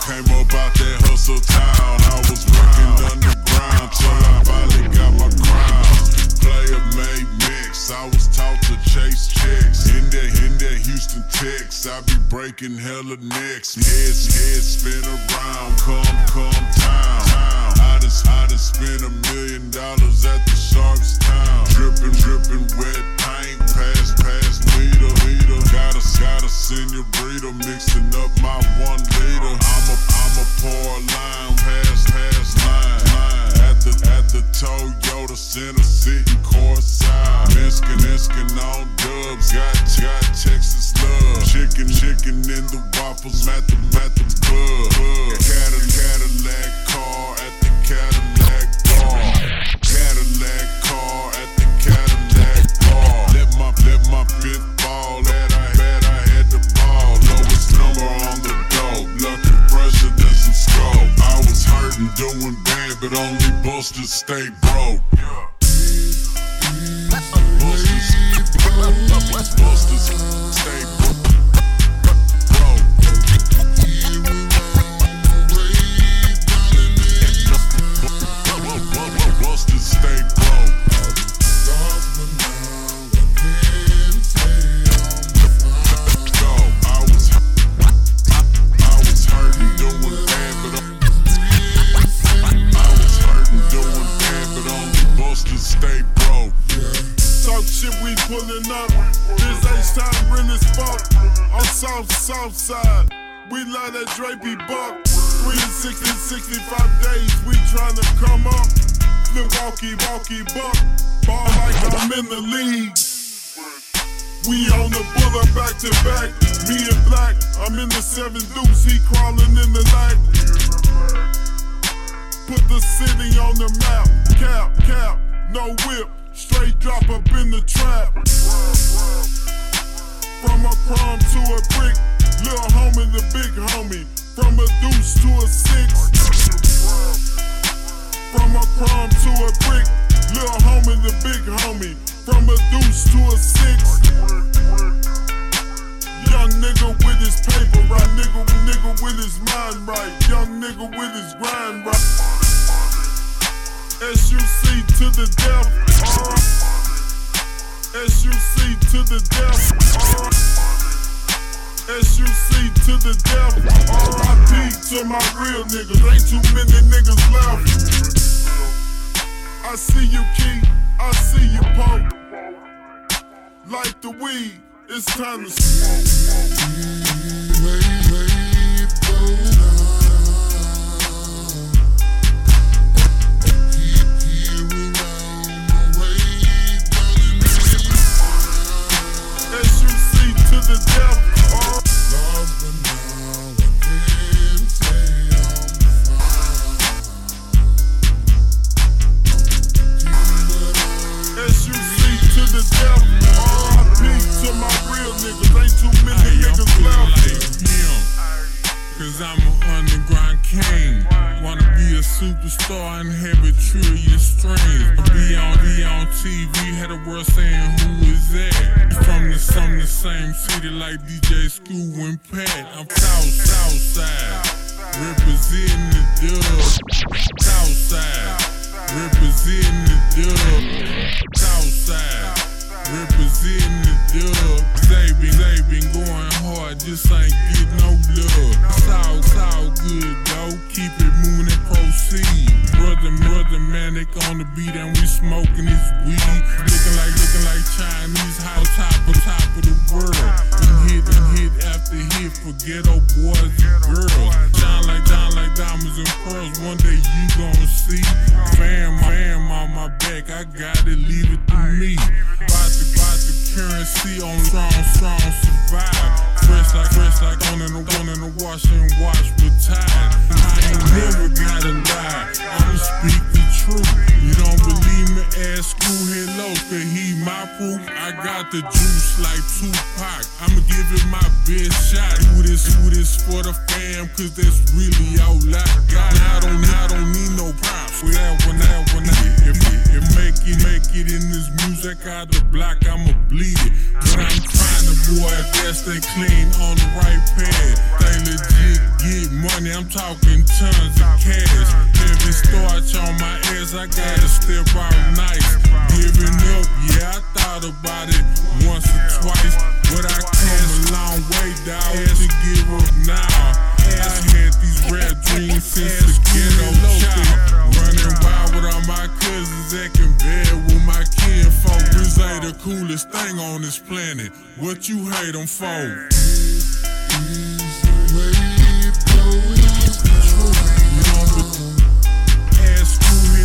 Came up out that hustle town. I was underground till I finally got my. Player made mix. I was taught to chase checks. In that, in that Houston, Texas, I be breaking hella necks. Heads, heads spin around. Come, come town. I done, I done spent a million dollars at the Sharpstown. Dripping, dripping wet Pass, pass meter, meter. Got a, got a senorita mixing up my one liter. I'm a, I'm a pour line. Pass, pass line. line. At the, at the Toyota Center City courtside. Miskin, miskin on dubs. Got, got Texas love. Chicken, chicken in the waffles. At the, at the club. Cadillac, only busters stay broke. Busters, busters stay broke. Pulling up. This H time real as fuck. On South South Side, we love that Drapey buck. 360, 65 days, we tryna come up. Flip walkie, walkie buck. Ball like I'm in the league. We on the bullet back to back. Me and Black, I'm in the seven deuce, he crawling in the night. Put the city on the map. Cap, cap, no whip. Drop up in the trap. From a crumb to a brick. Little homie to big homie. From a deuce to a six. From a crumb to a brick. Little homie to big homie. From a deuce to a six. Young nigga with his paper right. Nigga, nigga with his mind right. Young nigga with his grind right. SUC to the death. Uh, SUC to the death. Uh, SUC to the death. RIP to my real niggas. Ain't too many niggas left. I see you, Key. I see you, Pope. Like the weed, it's time to smoke. SUC Cause I'm an underground king. Wanna be a superstar and have a trillion streams. Be on, be on TV, had the world saying who is that? From the, from the same city like DJ Screw and Pat. I'm south, south side. Representing the dub. South side. Representing the dub. South side. Representing the dub. They been, they been going hard, just ain't good though. Keep it moving and proceed. Brother, brother, manic on the beat and we smoking this weed. Looking like, looking like Chinese, hot top of top of the world. And hit and hit after hit for ghetto boys and girls. Shine like, shine like diamonds and pearls. One day you gon' see. Fam, fam on my back, I gotta leave it to me. About the, about the currency on strong, strong survive. Fresh like, fresh like on in the one in the wash and wash with tide. I ain't never gotta lie, I'ma speak the truth. You don't believe me, ask Screw Hello, cause he my proof. I got the juice like Tupac. I'ma give it my best shot. Do this, do this for the fam, cause that's really all I got. I don't, I don't need no props. With that one, that one, if, if make it, make it in this music out the block, I'ma bleed it. But I'm trying to boy, guess they clean on the right path. They legit get money, I'm talking tons of cash. Heavy starch on my ass, I gotta step out nice. Giving the coolest thing on this planet. What you hate them for? Ask who